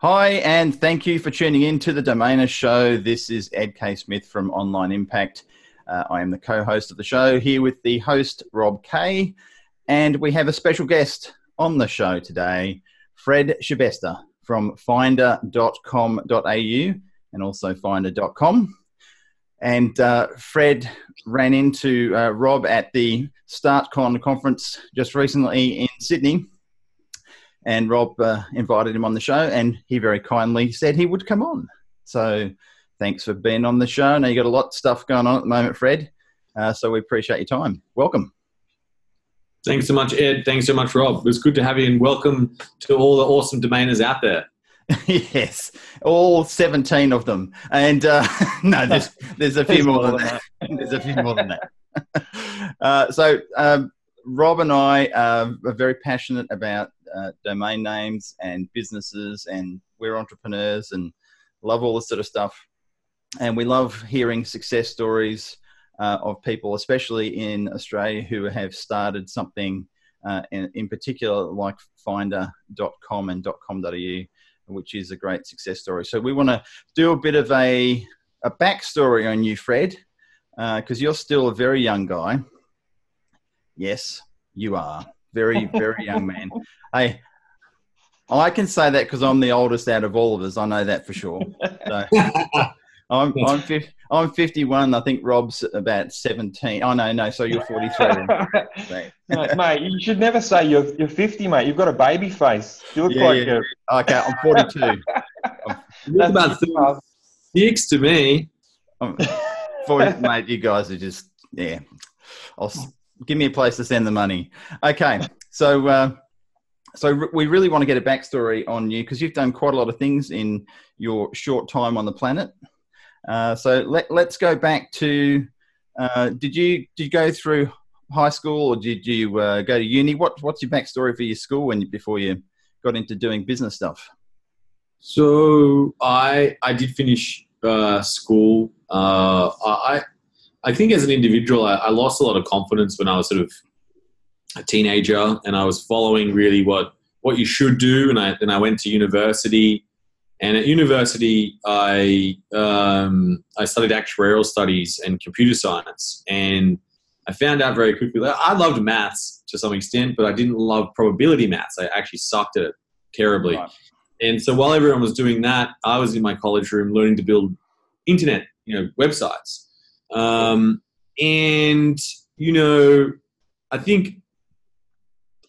Hi, and thank you for tuning in to the Domainer Show. This is Ed K. Smith from Online Impact. Uh, I am the co host of the show here with the host, Rob Kay, and we have a special guest on the show today, Fred Schebesta from finder.com.au and also finder.com. And uh, Fred ran into uh, Rob at the StartCon conference just recently in Sydney and Rob uh, invited him on the show, and he very kindly said he would come on. So thanks for being on the show. Now you got a lot of stuff going on at the moment, Fred. Uh, so we appreciate your time. Welcome. Thanks so much, Ed. Thanks so much, Rob. It was good to have you, and welcome to all the awesome domainers out there. yes, all 17 of them. And uh, no, there's, there's a few more than that. there's a few more than that. Uh, so, um, Rob and I are very passionate about uh, domain names and businesses, and we're entrepreneurs and love all this sort of stuff. And we love hearing success stories uh, of people, especially in Australia, who have started something uh, in, in, particular like finder.com and .com.au, which is a great success story. So we want to do a bit of a, a backstory on you, Fred, because uh, you're still a very young guy. Yes, you are very, very young man. Hey, I can say that because I'm the oldest out of all of us. I know that for sure. So, I'm I'm, I'm 51. I think Rob's about 17. Oh no, no. So you're 43. no, mate, you should never say you're you're 50, mate. You've got a baby face. You look yeah, like yeah. A... Okay, I'm 42. I'm, about 36 to me. Um, 40, mate, you guys are just yeah. I'll give me a place to send the money. Okay, so uh, so we really want to get a backstory on you because you've done quite a lot of things in your short time on the planet. Uh, so let let's go back to uh, did you did you go through high school or did you uh, go to uni? What what's your backstory for your school when before you got into doing business stuff? So I I did finish uh, school. Uh, I I think as an individual, I, I, lost a lot of confidence when I was sort of a teenager, and I was following really what what you should do. And I then I went to university, and at university, I um, I studied actuarial studies and computer science, and I found out very quickly that I loved maths to some extent, but I didn't love probability maths. I actually sucked at it terribly. Right. And so while everyone was doing that, I was in my college room learning to build internet, you know, websites. Um, and, you know, I think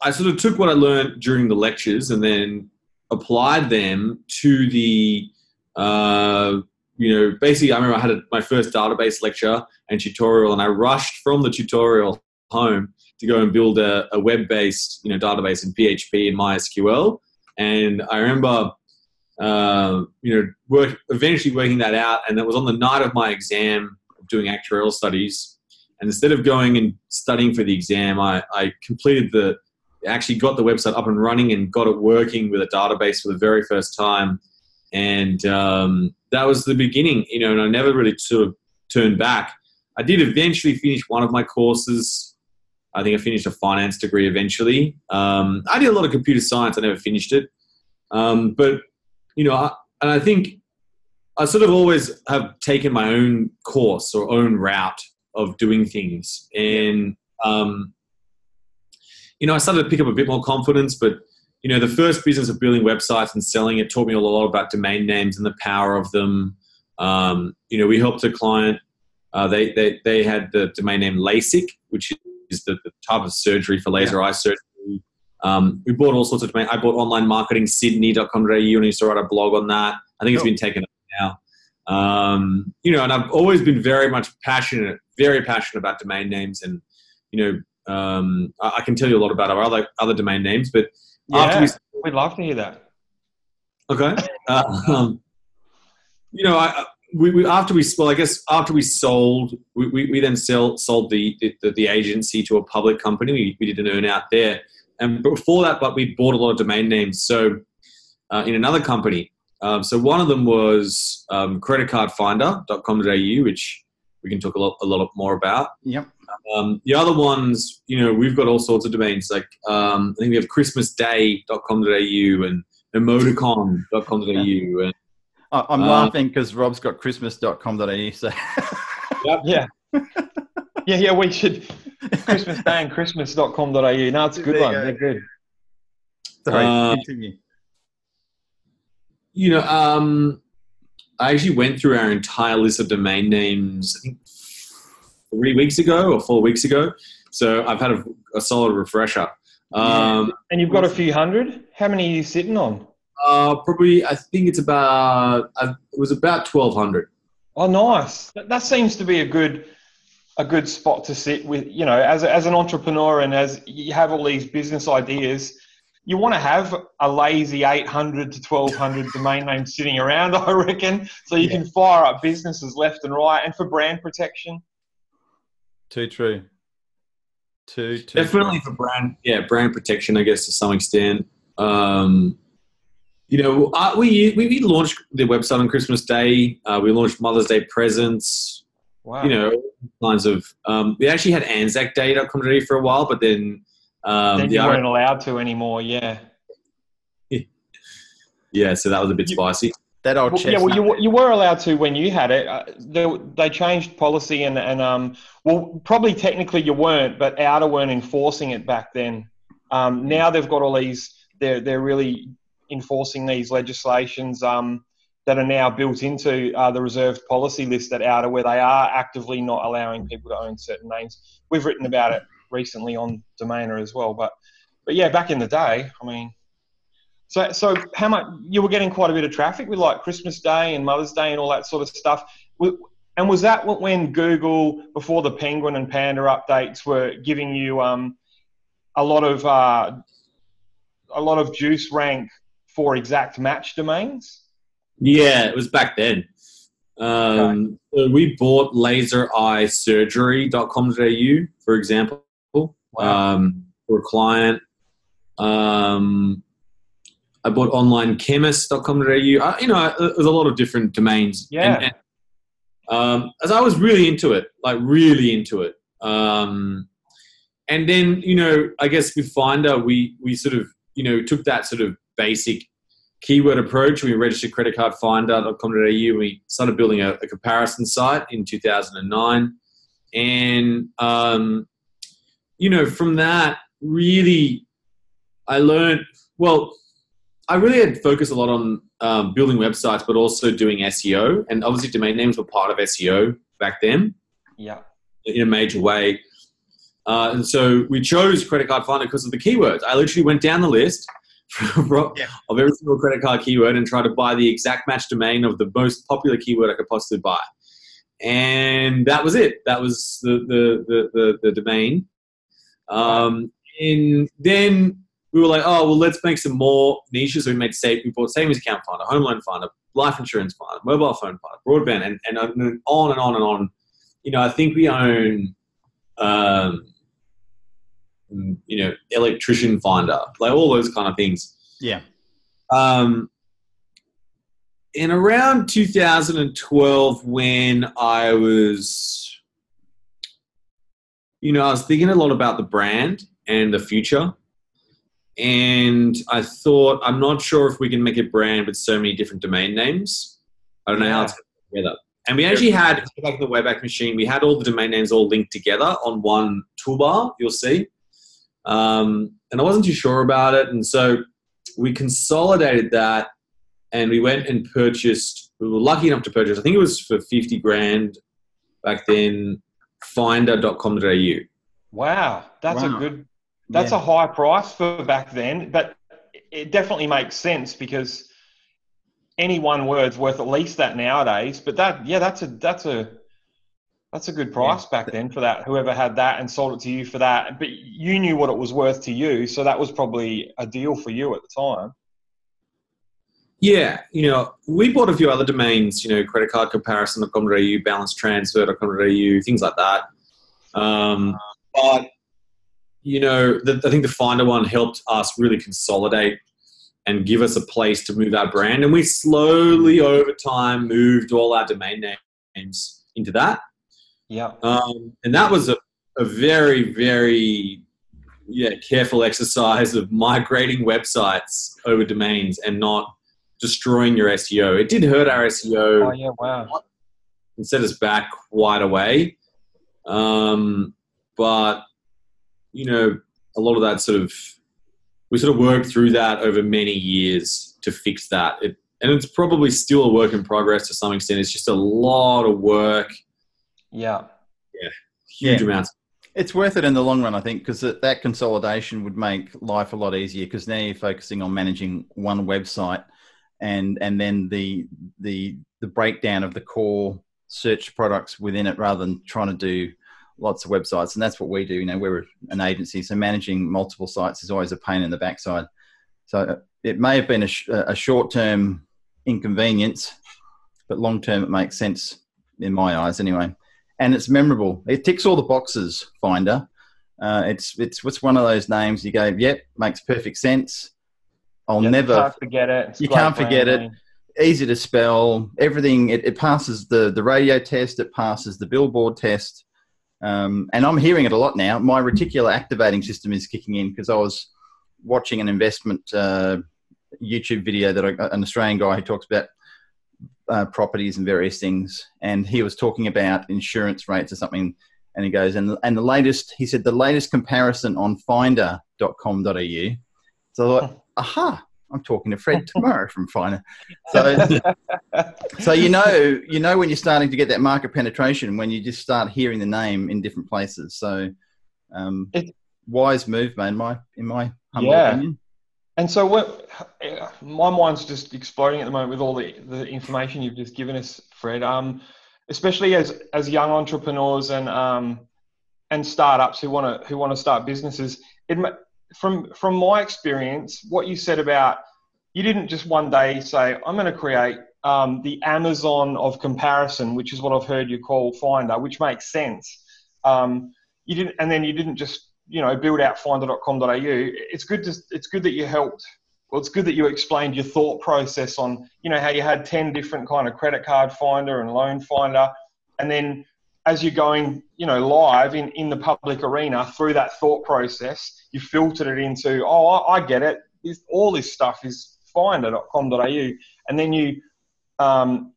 I sort of took what I learned during the lectures and then applied them to the, uh, you know, basically, I remember I had a, my first database lecture and tutorial, and I rushed from the tutorial home to go and build a, a web-based, you know, database in PHP and MySQL. And I remember, uh, you know, work eventually working that out, and that was on the night of my exam doing actuarial studies. And instead of going and studying for the exam, I, I completed the, actually got the website up and running and got it working with a database for the very first time. And um, that was the beginning, you know, and I never really sort of turned back. I did eventually finish one of my courses. I think I finished a finance degree eventually. Um, I did a lot of computer science. I never finished it. Um, but, you know, I, and I think I sort of always have taken my own course or own route of doing things. And, um, you know, I started to pick up a bit more confidence, but, you know, the first business of building websites and selling it taught me a lot about domain names and the power of them. Um, you know, we helped a client, uh, they, they, they had the domain name LASIK, which is the, the type of surgery for laser yeah. eye surgery. Um, we bought all sorts of domain. I bought online marketing sydney.com.au and I used to write a blog on that. I think it's been taken now. Um, you know, and I've always been very much passionate, very passionate about domain names, and you know, um, I, I, can tell you a lot about our other other domain names, but yeah, after we, we'd love to hear that. Okay. Uh, um, you know, I, we, we, after we well, I guess after we sold, we, we, we then sell, sold the, the, the agency to a public company. We, we did an earn out there, and before that, but we bought a lot of domain names. So uh, in another company, um, so one of them was um, creditcardfinder.com.au, which we can talk a lot, a lot more about. Yep. Um, the other ones, you know, we've got all sorts of domains. Like um, I think we have christmasday.com.au and emoticon.com.au. And, I- I'm Uh, laughing because Rob's got christmas.com.au. So Yeah. Yeah, yeah, we should. Christmas Day and Christmas.com.au. No, it's a good There one. go. They're good. sorry, Uh, continue. You know, um, I actually went through our entire list of domain names, I think three weeks ago or four weeks ago. So I've had a, a solid refresher. Um, And you've got a few hundred? How many are you sitting on? uh, probably, I think it's about, uh, it was about 1,200. Oh, nice. That, that seems to be a good a good spot to sit with. You know, as a, as an entrepreneur and as you have all these business ideas, you want to have a lazy 800 to 1200 domain names sitting around. I reckon, so you can fire up businesses left and right, and for brand protection. Too true. Too, too Definitely for brand, yeah, brand protection, I guess, to some extent. Um, you know, uh, we, we we launched the website on Christmas Day. Uh, we launched Mother's Day presents. Wow. You know, kinds of. Um, we actually had Anzac Day.com.au for a while, but then um, then you R- weren't allowed to anymore. Yeah. yeah, so that was a bit You- spicy. That old Well, yeah, well, you, were- you were allowed to when you had it. Uh, they, they changed policy, and, and um, well, probably technically you weren't, but auDA weren't enforcing it back then. Um, now they've got all these. They're they're really enforcing these legislations um, that are now built into uh, the reserved policy list at auDA, where they are actively not allowing people to own certain names. We've written about it recently on Domainer as well, but but yeah, back in the day, I mean. So, so how much you were getting quite a bit of traffic with like Christmas Day and Mother's Day and all that sort of stuff. And was that when Google, before the Penguin and Panda updates, were giving you um, a lot of uh, a lot of juice rank for exact match domains? Yeah, it was back then. Um, so we bought lasereyesurgery.com.au, for example, um, for a client. Um, I bought onlinechemist.com.au. Uh, you know, there's a lot of different domains. Yeah. And, and, um, as I was really into it, like really into it. Um, and then, you know, I guess with Finder, we, we sort of, you know, took that sort of basic keyword approach. We registered creditcardfinder.com.au. We started building a, a comparison site in 2009. And, um, you know, from that, really, I learned, well, I really had focused a lot on um, building websites, but also doing SEO. And obviously, domain names were part of SEO back then Yeah. in a major way. Uh, and so we chose Credit Card Finder because of the keywords. I literally went down the list Yeah. of every single credit card keyword and tried to buy the exact match domain of the most popular keyword I could possibly buy. And that was it. That was the, the, the, the, the domain. Um, and then we were like, oh, well, let's make some more niches. So we made save, we bought savings account finder, home loan finder, life insurance finder, mobile phone finder, broadband, and, and on and on and on. You know, I think we own, um, you know, electrician finder, like all those kind of things. Yeah. Um, in around 2012, when I was, you know, I was thinking a lot about the brand and the future. And I thought, I'm not sure if we can make a brand with so many different domain names. I don't know how it's going together. And we actually had, back to the Wayback Machine, we had all the domain names all linked together on one toolbar, you'll see. Um, and I wasn't too sure about it. And so we consolidated that and we went and purchased, we were lucky enough to purchase, I think it was for 50 grand back then, finder.com.au. Wow, that's Wow. a good. That's Yeah. a high price for back then, but it definitely makes sense because any one word's worth at least that nowadays. But that, yeah, that's a that's a that's a good price back then for that. Whoever had that and sold it to you for that, but you knew what it was worth to you, so that was probably a deal for you at the time. Yeah, you know, we bought a few other domains, you know, credit card comparison.com.au, balance transfer.com.au, things like that. Um, but, you know, the, I think the Finder one helped us really consolidate and give us a place to move our brand. And we slowly over time moved all our domain names into that. Yeah, Um, and that was a, a very, very yeah careful exercise of migrating websites over domains and not destroying your SEO. It did hurt our SEO. Oh yeah, wow. And set us back quite a way. Um, but you know, a lot of that sort of we sort of worked through that over many years to fix that. It, and it's probably still a work in progress to some extent. It's just a lot of work. Yeah. Yeah. Huge Yeah. amounts. It's worth it in the long run, I think, because that, that consolidation would make life a lot easier. Because now you're focusing on managing one website, and and then the the the breakdown of the core search products within it, rather than trying to do lots of websites. And that's what we do. You know, we're an agency, so managing multiple sites is always a pain in the backside. So it may have been a, sh- a short term inconvenience, but long term it makes sense in my eyes, anyway and it's memorable. It ticks all the boxes. Finder. Uh, it's it's what's one of those names you go, yep, makes perfect sense. I'll Yeah, never. can't forget it. You can't forget it. Easy to spell. Everything. It, it passes the the radio test. It passes the billboard test. Um, and I'm hearing it a lot now. My reticular activating system is kicking in because I was watching an investment uh, YouTube video that I, an Australian guy who talks about uh, properties and various things, and he was talking about insurance rates or something. And he goes, and and the latest, he said, the latest comparison on Finder.com.au. So I thought, aha, I'm talking to Fred tomorrow from Finder. So, so you know, you know when you're starting to get that market penetration when you just start hearing the name in different places. So, um, It- wise move, man. In my in my humble Yeah. opinion. And so, what my mind's just exploding at the moment with all the, the information you've just given us, Fred. Um, especially as as young entrepreneurs and um, and startups who want to who want to start businesses. It from from my experience, what you said about you didn't just one day say I'm going to create um, the Amazon of comparison, which is what I've heard you call Finder, which makes sense. Um, you didn't, and then you didn't just you know build out finder.com.au it's good to it's good that you helped well it's good that you explained your thought process on you know how you had 10 different kind of credit card finder and loan finder and then as you're going you know live in in the public arena through that thought process you filtered it into oh i, get it. This, all this stuff is finder.com.au and then you um,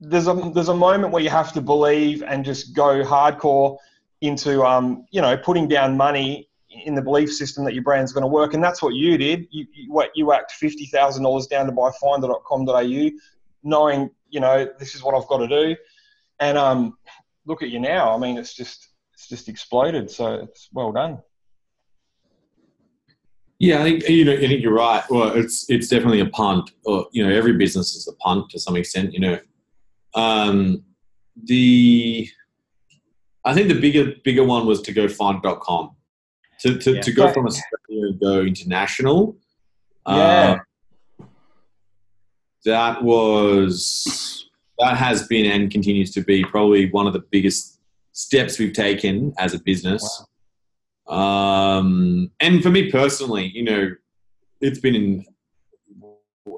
there's a there's a moment where you have to believe and just go hardcore into um, you know putting down money in the belief system that your brand's going to work, and that's what you did. You you, what, you whacked fifty thousand dollars down to buy Finder.com.au, knowing you know this is what I've got to do, and um, look at you now. I mean, it's just it's just exploded. So it's well done. Yeah, I think you know. I think you're right. Well, it's it's definitely a punt. Or you know, every business is a punt to some extent. You know, um, the I think the bigger bigger one was to go find.com. To to, Yeah. to go from Australia and go international. Yeah. Uh, that was that has been and continues to be probably one of the biggest steps we've taken as a business. Um, and for me personally, you know, it's been in,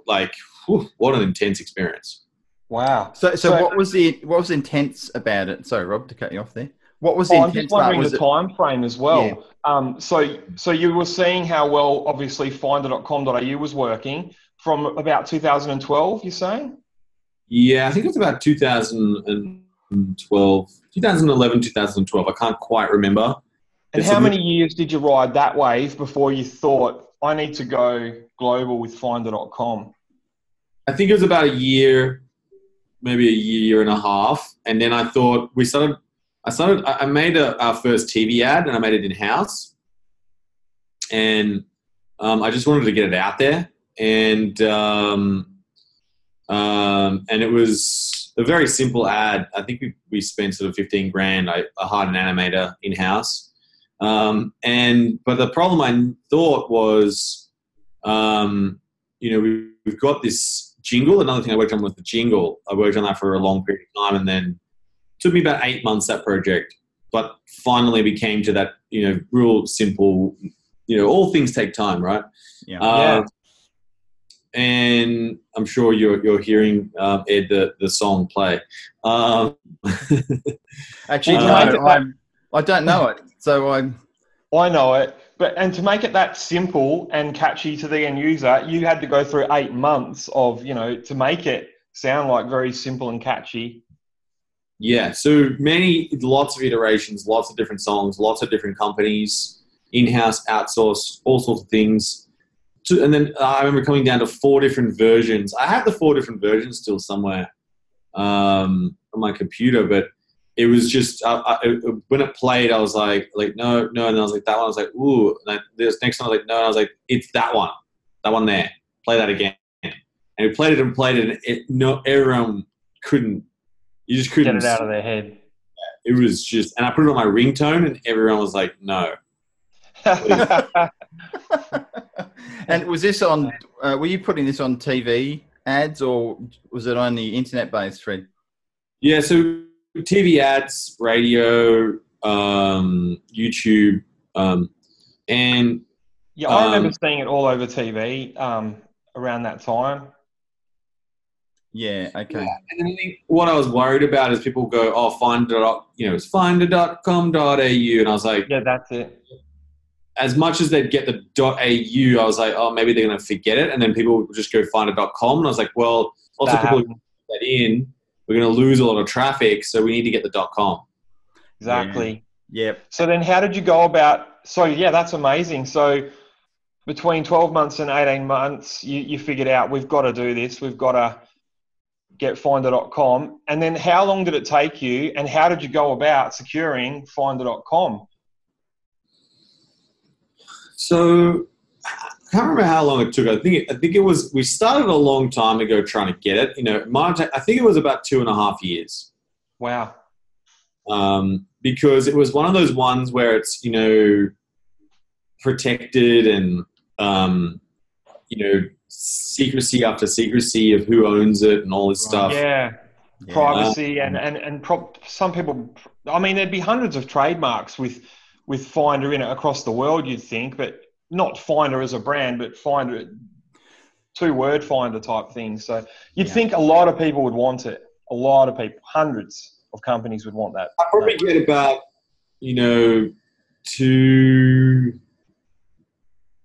like whew, what an intense experience. Wow. So, so, So- what was the what was intense about it? Sorry, Rob, to cut you off there. What was the Oh, I'm intense just wondering Was the it, time frame as well. Yeah. Um, so, so you were seeing how well, obviously, Finder.com.au was working from about 2012. You're saying? Yeah, I think it was about 2012, 2011, 2012. I can't quite remember. And It's how many years did you ride that wave before you thought I need to go global with Finder.com? I think it was about a year, maybe a year and a half, and then I thought we started. I started. I made a, our first TV ad, and I made it in house, and um, I just wanted to get it out there, and um, um, and it was a very simple ad. I think we, we spent sort of fifteen grand. I, I hired an animator in house, um, and but the problem I thought was, um, you know, we, we've got this jingle. Another thing I worked on was the jingle. I worked on that for a long period of time, and then it took me about eight months that project. But finally, we came to that, you know, real simple. You know, all things take time, right? Yeah. Uh, And I'm sure you're you're hearing um, Ed the, the song play. Um, Actually, Uh, no, I- I'm, I don't know it. So I'm. I know it, But and to make it that simple and catchy to the end user, you had to go through eight months of you know to make it sound like very simple and catchy. Yeah, so many, lots of iterations, lots of different songs, lots of different companies, in-house, outsource, all sorts of things. To, and then I remember coming down to four different versions. I have the four different versions still somewhere um, on my computer, but it was just I, I, when it played, I was like, like no, no, and I was like that one. I was like, ooh. And this next one, I was like, no, and I was like, it's that one, that one there. Play that again. And we played it and played it, and it, no, everyone couldn't. You just couldn't get it out of their head. It was just, and I put it on my ringtone, and everyone was like, no. and was this on? Uh, were you putting this on TV ads, or was it only internet based, Fred? Yeah, so TV ads, radio, um, YouTube, um, and yeah, I remember um, seeing it all over TV um, around that time. Yeah, okay. Yeah. And I think what I was worried about is people go, oh, find you know, it's finder.com.au. And I was like, yeah, that's it. As much as they'd get the .au, I was like, oh, maybe they're going to forget it. And then people would just go finder.com. And I was like, well, lots that of people put that in we're going to lose a lot of traffic, so we need to get the .com. Exactly. Yeah. Yep. So then, how did you go about? So yeah, that's amazing. So between 12 months and 18 months, you, you figured out we've got to do this. We've got to get finder.com. And then how long did it take you and how did you go about securing finder.com? So I can't remember how long it took. I think it, I think it was we started a long time ago trying to get it. You know, I think it was about two and a half years. Wow. Um, because it was one of those ones where it's you know protected and um, you know secrecy after secrecy of who owns it and all this stuff. Yeah. yeah. Privacy and and and pro- some people. I mean, there'd be hundreds of trademarks with with Finder in it across the world. You'd think, but not Finder as a brand, but Finder two word Finder type thing. So you'd yeah. think a lot of people would want it. A lot of people, hundreds of companies would want that. I probably get about you know two.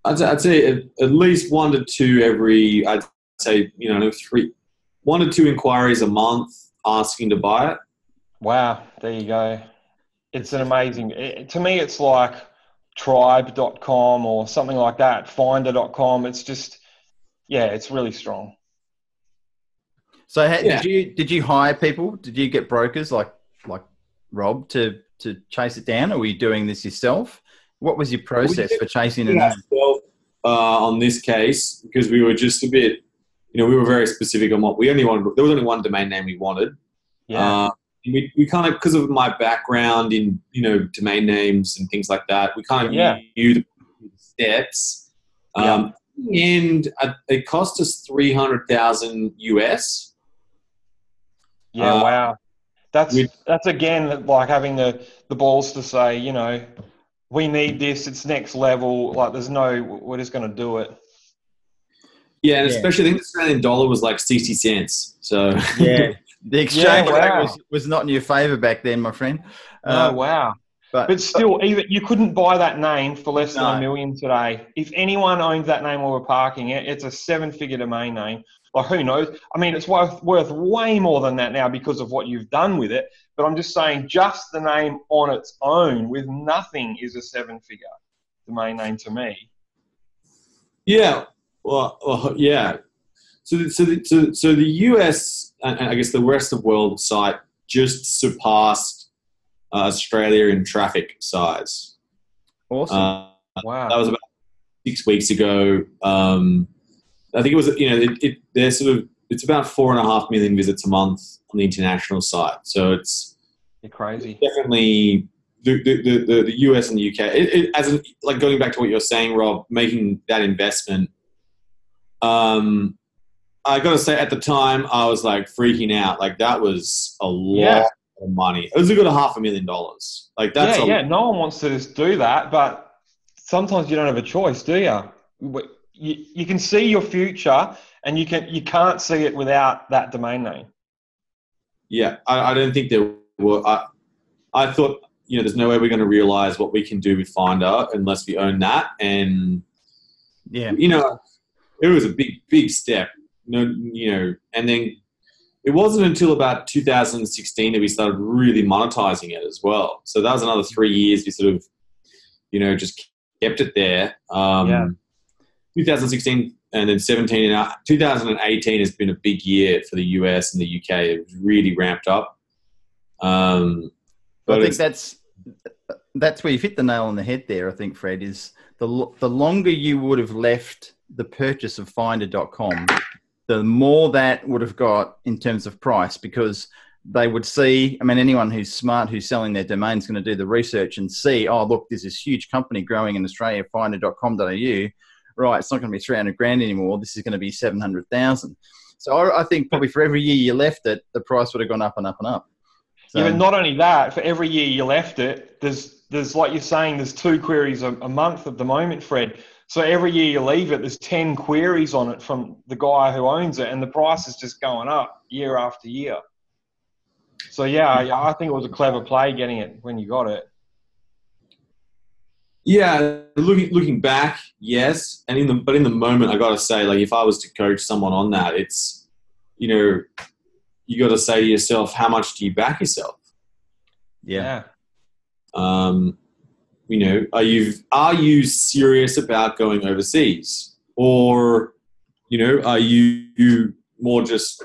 I'd, I'd say at, at least one to two every. I'd say you know three, one to two inquiries a month asking to buy it. Wow, there you go. It's an amazing. It, to me, it's like tribe.com or something like that, finder.com. It's just, yeah, it's really strong. So yeah. did you did you hire people? Did you get brokers like like Rob to to chase it down, or were you doing this yourself? What was your process for chasing it down? Uh, on this case, because we were just a bit, you know, we were very specific on what we only wanted. There was only one domain name we wanted. Yeah. Uh, we, we kind of because of my background in you know domain names and things like that we kind of yeah. knew the steps um, yeah. and uh, it cost us 300000 us yeah uh, wow that's with, that's again like having the the balls to say you know we need this it's next level like there's no we're just going to do it yeah and yeah. especially i think the australian dollar was like 60 cents so yeah The exchange yeah, wow. was, was not in your favour back then, my friend. Oh, uh, wow. But, but still, but, even you couldn't buy that name for less no. than a million today. If anyone owns that name while we're parking it, it's a seven-figure domain name. Like who knows? I mean, it's worth worth way more than that now because of what you've done with it. But I'm just saying, just the name on its own, with nothing, is a seven-figure domain name to me. Yeah. Well, well yeah. So, so, the, so, so the US and I guess the rest of world site just surpassed uh, Australia in traffic size. Awesome! Uh, wow, that was about six weeks ago. Um, I think it was you know it, it, they're sort of it's about four and a half million visits a month on the international site. So it's You're crazy. Definitely the, the, the, the, US and the UK. It, it, as in, like going back to what you're saying, Rob, making that investment. Um, I got to say, at the time, I was like freaking out. Like that was a lot yeah. of money. It was a good half a million dollars. Like that's yeah, a, yeah. No one wants to just do that, but sometimes you don't have a choice, do you? You, you can see your future, and you can you can't see it without that domain name. Yeah, I, I don't think there were. I, I thought you know, there's no way we're going to realize what we can do with Finder unless we own that. And Yeah. you know, it was a big, big step. No, you know, and then it wasn't until about 2016 that we started really monetizing it as well. So that was another three years. We sort of, you know, just kept it there. Um, Yeah. 2016 and then 17 and 2018 has been a big year for the US and the UK. It really ramped up. Um, I think that's that's where you've hit the nail on the head there. I think Fred is the the longer you would have left the purchase of Finder.com, the more that would have got in terms of price because they would see. I mean, anyone who's smart who's selling their domain is going to do the research and see. Oh, look, there's this huge company growing in Australia, Finder.com.au. Right, it's not going to be 300 grand anymore. This is going to be 700,000. So I, I think probably for every year you left it, the price would have gone up and up and up. So, Yeah, but not only that, for every year you left it, there's there's like you're saying, there's two queries a, a month at the moment, Fred. So every year you leave it, there's ten queries on it from the guy who owns it, and the price is just going up year after year. So yeah, yeah, I think it was a clever play getting it when you got it. Yeah, looking looking back, yes, and in the but in the moment, I got to say, like, if I was to coach someone on that, it's you know, you got to say to yourself, how much do you back yourself? yeah. Um, you know, are you are you serious about going overseas, or you know, are you, you more just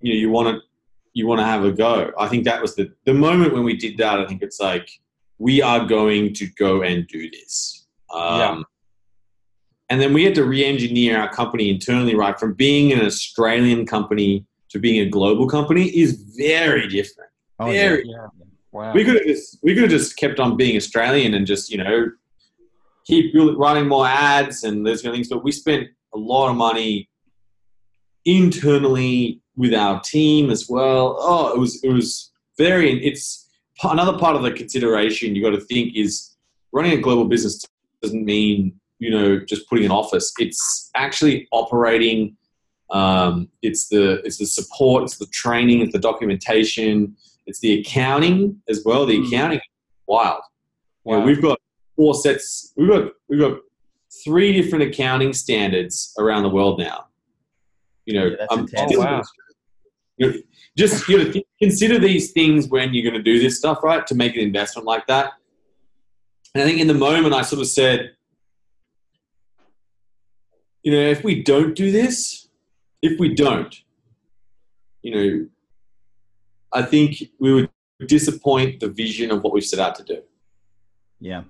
you know you want to you want to have a go? I think that was the the moment when we did that. I think it's like we are going to go and do this. Um, Yeah. And then we had to re-engineer our company internally, right? From being an Australian company to being a global company is very different. Oh, yeah. very Yeah. Wow. we could have just we could have just kept on being Australian and just you know keep running more ads and those kind of things. But we spent a lot of money internally with our team as well. Oh, it was it was very. It's another part of the consideration you got to think is running a global business doesn't mean you know just putting an office. It's actually operating. Um, it's the it's the support, it's the training, it's the documentation, it's the accounting as well. The Mm. accounting, is wild. You know, we've got four sets. We've got we've got three different accounting standards around the world now. You know, Yeah, um. Oh, wow. you know, just you know, consider these things when you're going to do this stuff, right? To make an investment like that. And I think in the moment, I sort of said, you know, if we don't do this, if we don't, you know, I think we would disappoint the vision of what we've set out to do. yeah.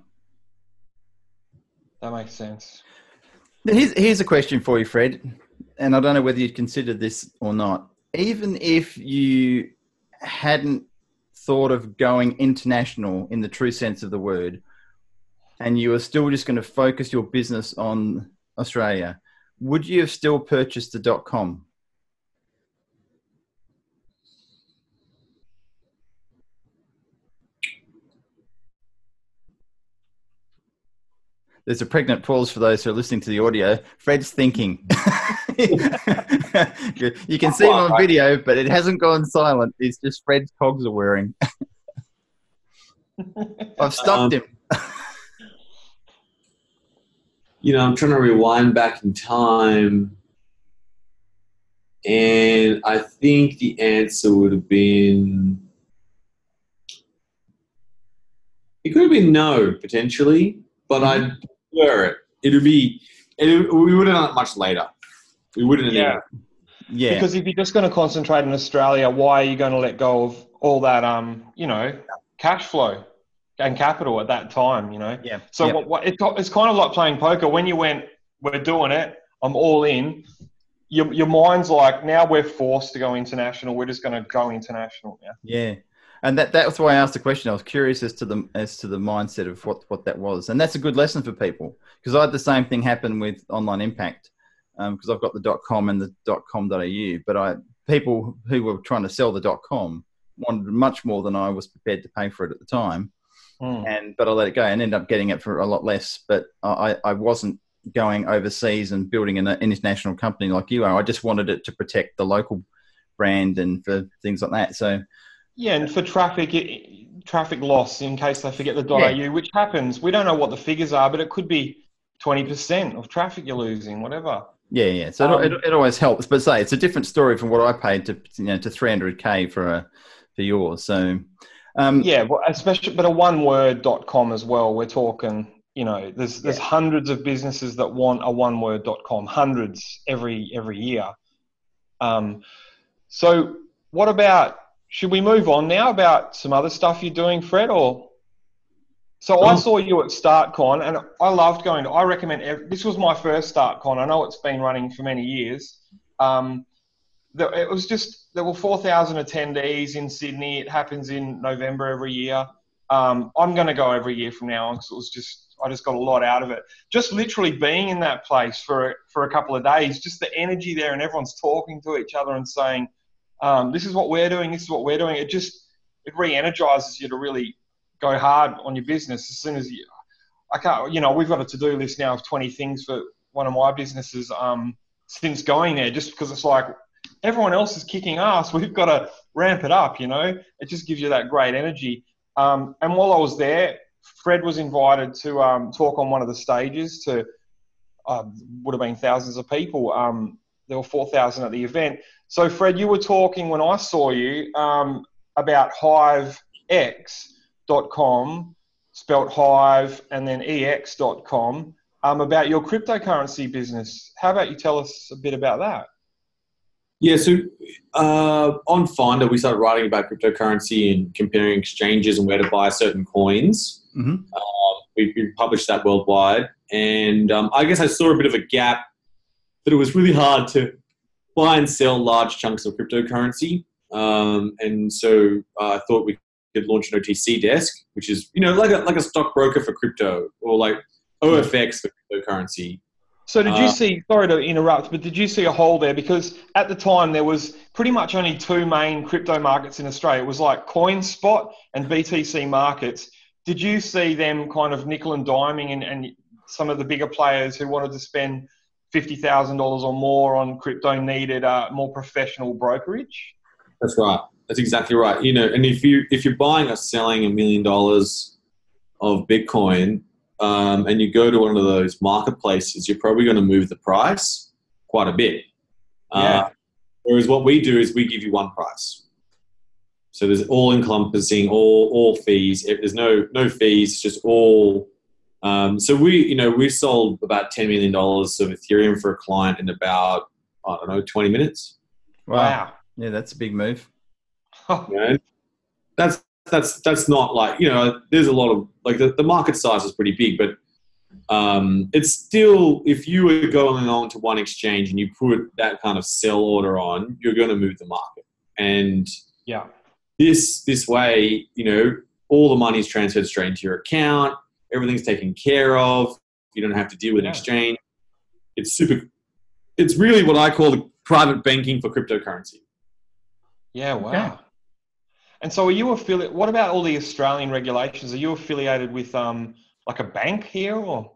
That makes sense. Here's, here's a question for you, Fred, and I don't know whether you'd consider this or not. Even if you hadn't thought of going international in the true sense of the word, and you were still just going to focus your business on Australia, would you have still purchased the dot com? There's a pregnant pause for those who are listening to the audio. Fred's thinking. you can see him on video, but it hasn't gone silent. It's just Fred's cogs are whirring. I've stopped Um, him. you know, I'm trying to rewind back in time. And I think the answer would have been it could have been no, potentially, but I'd prefer it. It would be, it, we would have done it much later. We wouldn't have Yeah. Yeah. Because if you're just going to concentrate in Australia, why are you going to let go of all that, um, you know, cash flow and capital at that time? You know. yeah. So yeah. what, what, it's, it's kind of like playing poker. When you went, we're doing it. I'm all in. Your, your mind's like, now we're forced to go international. We're just going to go international now. Yeah, and that that's why I asked the question. I was curious as to the as to the mindset of what what that was, and that's a good lesson for people because I had the same thing happen with Online Impact because I've got the dot com and the dot com.au, but I people who were trying to sell the dot com wanted much more than I was prepared to pay for it at the time, Mm. and but I let it go and ended up getting it for a lot less. But I I wasn't going overseas and building an international company like you are. I just wanted it to protect the local brand and for things like that. So Yeah, and for traffic, it, traffic loss in case they forget the Yeah. .au, which happens. We don't know what the figures are, but it could be 20% of traffic you're losing, whatever. Yeah, yeah. So Um, it, it, always helps, but say it's a different story from what I paid to you know to 300k for a for yours. So um, Yeah, well, especially, but a one word.com as well. We're talking, you know, there's there's hundreds of businesses that want a one word.com, hundreds every every year. Um, so what about? Should we move on now about some other stuff you're doing, Fred? Or so I Oh. saw you at StartCon, and I loved going. to I recommend. This was my first StartCon. I know it's been running for many years. Um, the, it was just there were 4,000 attendees in Sydney. It happens in November every year. Um, I'm going to go every year from now on because it was just I just got a lot out of it. Just literally being in that place for for a couple of days, just the energy there, and everyone's talking to each other and saying, um, "This is what we're doing. This is what we're doing." It just it re-energizes you to really go hard on your business as soon as you. I can't, you know, we've got a to-do list now of 20 things for one of my businesses um, since going there, just because it's like everyone else is kicking ass. We've got to ramp it up, you know. It just gives you that great energy. Um, and while I was there, Fred was invited to um, talk on one of the stages to uh, would have been thousands of people. Um, there were 4,000 at the event. So, Fred, you were talking when I saw you um, about hiveex.com, spelt hive and then ex.com, um, about your cryptocurrency business. How about you tell us a bit about that? Yeah, so uh, on Finder, we started writing about cryptocurrency and comparing exchanges and where to buy certain coins. Mhm. Um, we, we published that worldwide, and um, I guess I saw a bit of a gap that it was really hard to buy and sell large chunks of cryptocurrency, um, and so uh, I thought we could launch an OTC desk, which is you know like a like a stockbroker for crypto or like OFX for cryptocurrency. So did you Uh, see? Sorry to interrupt, but did you see a hole there? Because at the time there was pretty much only two main crypto markets in Australia. It was like CoinSpot and BTC Markets. Did you see them kind of nickel and diming, and, and some of the bigger players who wanted to spend fifty thousand dollars or more on crypto needed uh, more professional brokerage? That's right. That's exactly right. You know, and if you if you're buying or selling a million dollars of Bitcoin, um, and you go to one of those marketplaces, you're probably going to move the price quite a bit. Yeah. Uh, whereas what we do is we give you one price. So there's all encompassing, all all fees. There's no no fees, it's just all. Um, so we, you know, we sold about ten million dollars of Ethereum for a client in about I don't know twenty minutes. wow. Yeah, that's a big move. Wow. you know, that's that's that's not like you know there's a lot of like the, the market size is pretty big but um, it's still if you were going on to one exchange and you put that kind of sell order on you're going to move the market and yeah. this this way you know all the money is transferred straight into your account everything's taken care of you don't have to deal with an exchange it's super it's really what i call the private banking for cryptocurrency Yeah, wow. Okay. And so, are you affiliate? What about all the Australian regulations? Are you affiliated with um like a bank here, or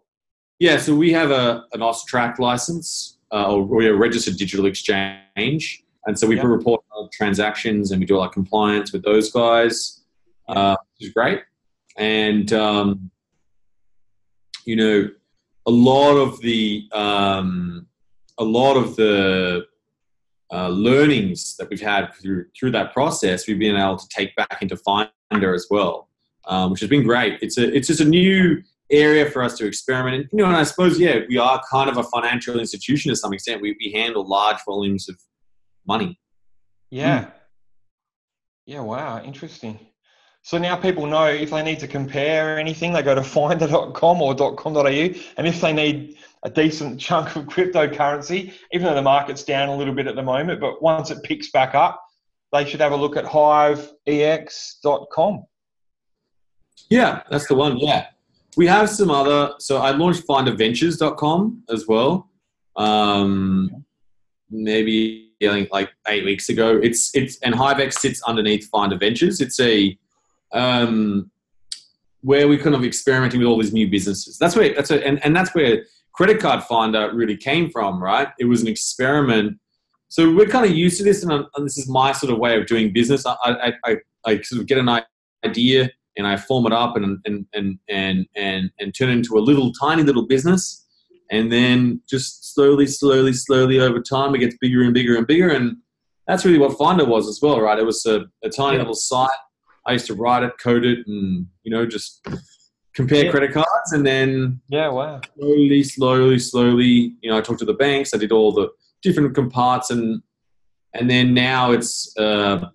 Yeah, so we have a an AUSTRAC license, uh, or we're a registered digital exchange, and so we Yeah. report our transactions and we do all our compliance with those guys, uh, which is great. And um, you know, a lot of the um, a lot of the uh, learnings that we've had through through that process, we've been able to take back into Finder as well, um, which has been great. It's a it's just a new area for us to experiment. And, you know, and I suppose, yeah, we are kind of a financial institution to some extent. We, we handle large volumes of money. yeah, yeah, wow, interesting. So now people know if they need to compare anything, they go to finder.com or .com.au, and if they need a decent chunk of cryptocurrency, even though the market's down a little bit at the moment, but once it picks back up, they should have a look at hiveex.com. Yeah, that's the one. Yeah. We have some other, so I launched finderventures.com as well. Um, maybe like eight weeks ago. It's, it's, and HiveEx sits underneath Finder Ventures. It's a, um, where we kind of experimenting with all these new businesses. That's where, that's a, and, and that's where Credit Card Finder really came from, right? It was an experiment. So we're kind of used to this, and, and this is my sort of way of doing business. I, I, I, I sort of get an idea and I form it up and and and and and, and turn it into a little tiny little business, and then just slowly, slowly, slowly over time, it gets bigger and bigger and bigger, and that's really what Finder was as well, right? It was a, a tiny yeah. little site. I used to write it, code it, and you know just compare yeah. credit cards, and then yeah, wow, slowly, slowly, slowly. You know, I talked to the banks. I did all the different comparts, and and then now it's uh,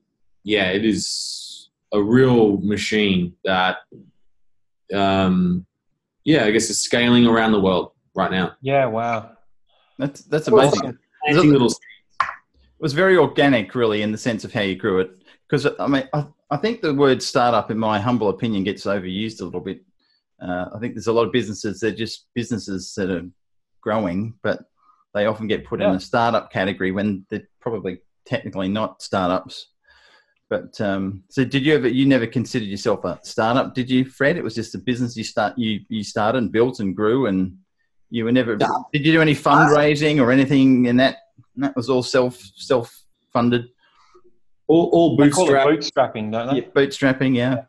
yeah, it is a real machine that um, yeah, I guess is scaling around the world right now. Yeah, wow, that's that's amazing. It was very organic, really, in the sense of how you grew it. Because I mean, I, I think the word startup, in my humble opinion, gets overused a little bit uh, I think there's a lot of businesses they're just businesses that are growing, but they often get put yeah. in a startup category when they're probably technically not startups. But um, so, did you ever? You never considered yourself a startup, did you, Fred? It was just a business you start you you started and built and grew, and you were never. No. Did you do any fundraising or anything in that? That was all self self funded. All, all bootstrap. bootstrapping, don't they? Yeah, bootstrapping, yeah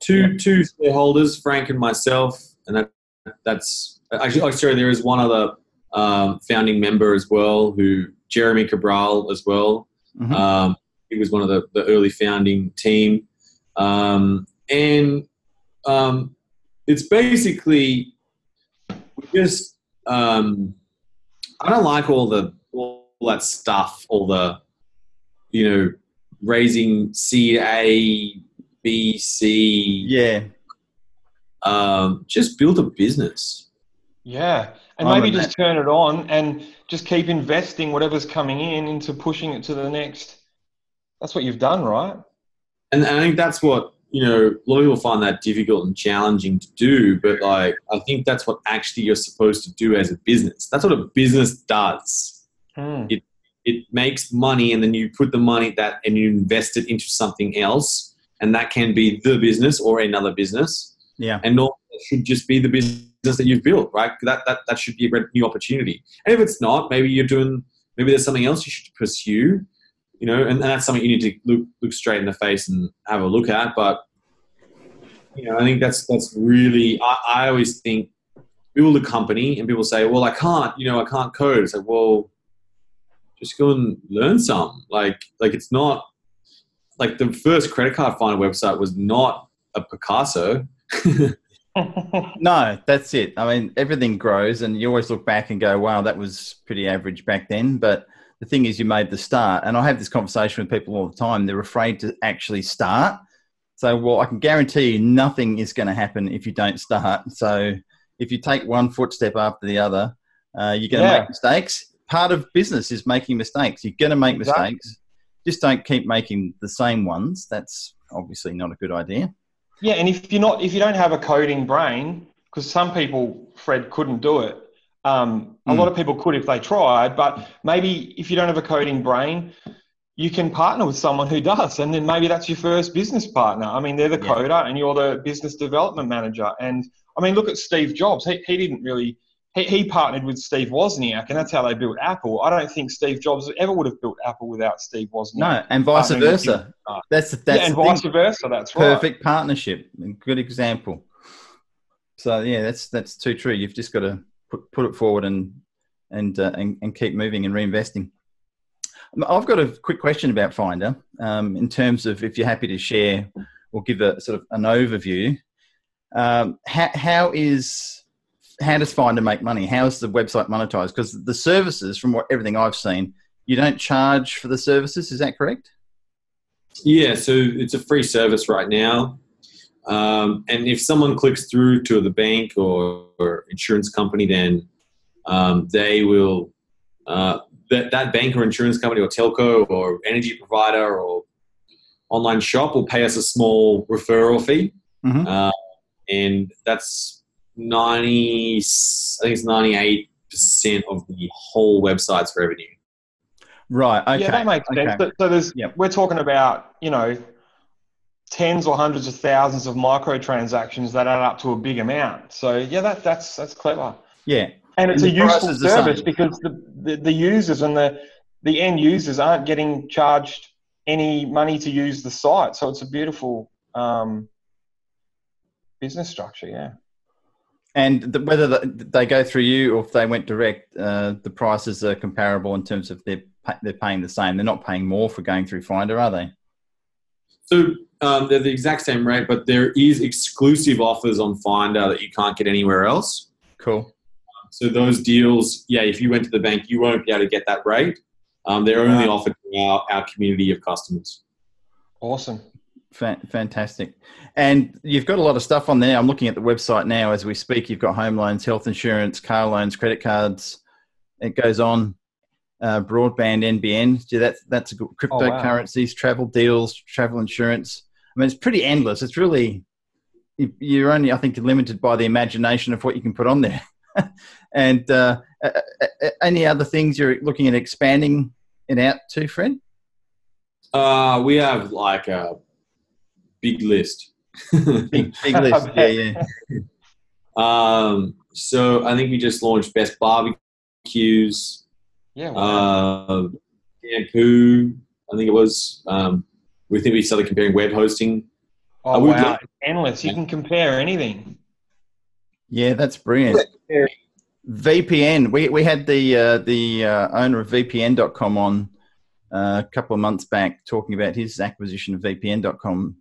two two shareholders, Frank and myself, and that that's actually oh, sorry, there is one other um, founding member as well, who Jeremy Cabral as well. Mm-hmm. Um, he was one of the, the early founding team, um, and um, it's basically just um, I don't like all the all that stuff, all the you know raising seed A BC. Yeah. Um, just build a business. Yeah. And I'm maybe just that. turn it on and just keep investing whatever's coming in into pushing it to the next. That's what you've done, right? And, and I think that's what, you know, a lot of people find that difficult and challenging to do, but like, I think that's what actually you're supposed to do as a business. That's what a business does. Hmm. It, it makes money and then you put the money that and you invest it into something else and that can be the business or another business. Yeah. And normally it should just be the business that you've built, right? That, that, that should be a new opportunity. And if it's not, maybe you're doing, maybe there's something else you should pursue, you know, and, and that's something you need to look, look straight in the face and have a look at. But, you know, I think that's, that's really, I, I always think build a company and people say, well, I can't, you know, I can't code. It's like, well, just go and learn some. Like, like it's not, like the first credit card finder website was not a Picasso. no, that's it. I mean, everything grows, and you always look back and go, "Wow, that was pretty average back then." But the thing is, you made the start, and I have this conversation with people all the time. They're afraid to actually start. So, well, I can guarantee you, nothing is going to happen if you don't start. So, if you take one footstep after the other, uh, you're going to yeah. make mistakes. Part of business is making mistakes. You're going to make exactly. mistakes just don't keep making the same ones. That's obviously not a good idea. Yeah, and if you're not, if you don't have a coding brain, because some people, Fred, couldn't do it. Um, a mm. lot of people could if they tried, but maybe if you don't have a coding brain, you can partner with someone who does, and then maybe that's your first business partner. I mean, they're the yeah. coder, and you're the business development manager. And I mean, look at Steve Jobs. He, he didn't really he, he partnered with Steve Wozniak, and that's how they built Apple. I don't think Steve Jobs ever would have built Apple without Steve Wozniak. No, and vice versa. That's that's yeah, and vice thing. versa. That's right. Perfect partnership. Good example. So yeah, that's that's too true. You've just got to put, put it forward and and, uh, and and keep moving and reinvesting. I've got a quick question about Finder. Um, in terms of if you're happy to share or give a sort of an overview, um, how, how is how does Finder make money? How is the website monetized? Because the services, from what everything I've seen, you don't charge for the services. Is that correct? Yeah, so it's a free service right now. Um, and if someone clicks through to the bank or, or insurance company, then um, they will, uh, that, that bank or insurance company or telco or energy provider or online shop will pay us a small referral fee. Mm-hmm. Uh, and that's 90, I think it's 98% of the whole website's revenue. Right. Okay. Yeah, that makes okay. sense. So, there's, yep. we're talking about, you know, tens or hundreds of thousands of microtransactions that add up to a big amount. So yeah, that, that's, that's clever. Yeah. And it's and a useful service because the, the, the users and the, the end users aren't getting charged any money to use the site. So it's a beautiful um, business structure. Yeah. And the, whether the, they go through you or if they went direct, uh, the prices are comparable in terms of they're they're paying the same. They're not paying more for going through Finder, are they? So um, they're the exact same rate, but there is exclusive offers on Finder that you can't get anywhere else. Cool. So those deals, yeah, if you went to the bank, you won't be able to get that rate. Um, they're only offered to our, our community of customers. Awesome. Fantastic. And you've got a lot of stuff on there. I'm looking at the website now as we speak. You've got home loans, health insurance, car loans, credit cards. It goes on. Uh, broadband NBN. Yeah, that's that's good. cryptocurrencies, oh, wow. travel deals, travel insurance. I mean, it's pretty endless. It's really you're only, I think, limited by the imagination of what you can put on there. and uh, any other things you're looking at expanding it out to, Fred? Uh, we have like a big list. big, big list, yeah, yeah. Um, so I think we just launched Best Barbecues. Yeah. Wow. Uh, Shampoo, I think it was. Um, we think we started comparing web hosting. Oh, uh, wow. Endless. You can compare anything. Yeah, that's brilliant. VPN. We, we had the uh, the uh, owner of VPN.com on uh, a couple of months back talking about his acquisition of VPN.com.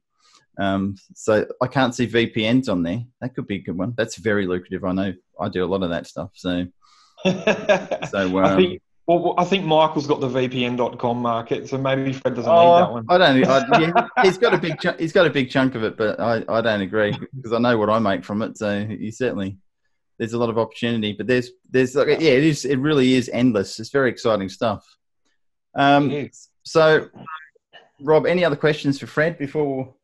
Um, so I can't see VPNs on there. That could be a good one. That's very lucrative. I know. I do a lot of that stuff. So, so um, I think well, I think Michael's got the VPN.com market, so maybe Fred doesn't oh, need that one. I don't. I, yeah, he's got a big. Chunk, he's got a big chunk of it, but I, I don't agree because I know what I make from it. So he certainly there's a lot of opportunity. But there's there's like yeah, it is. It really is endless. It's very exciting stuff. Um, so, Rob, any other questions for Fred before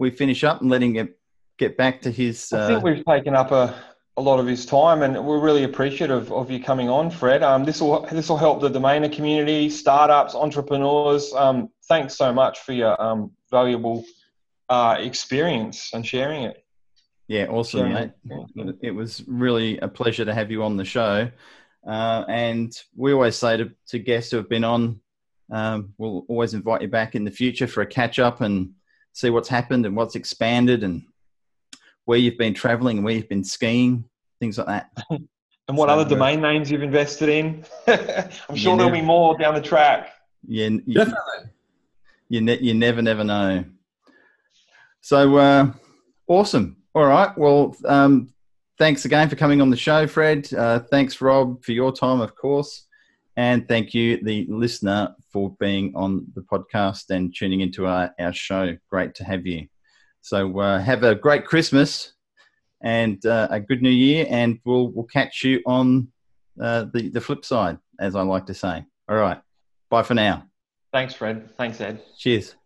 we finish up and letting him get back to his? I think uh, we've taken up a a lot of his time, and we're really appreciative of you coming on, Fred. Um, this will this will help the Domainer community, startups, entrepreneurs. Um, thanks so much for your um, valuable uh, experience and sharing it. Yeah, awesome, mate. It. it was really a pleasure to have you on the show. Uh, and we always say to, to guests who have been on, um, we'll always invite you back in the future for a catch up and see what's happened and what's expanded and where you've been traveling and where you've been skiing, things like that. and what so, other domain names you've invested in? I'm sure there'll be more down the track. Yeah, you, definitely. You, ne- you never, never know. So uh, awesome. All right. Well, um, thanks again for coming on the show, Fred. Uh, thanks, Rob, for your time, of course. And thank you, the listener, for being on the podcast and tuning into our, our show. Great to have you. So uh, have a great Christmas and uh, a good New Year, and we'll we'll catch you on uh, the the flip side, as I like to say. All right, bye for now. Thanks, Fred. Thanks, Ed. Cheers.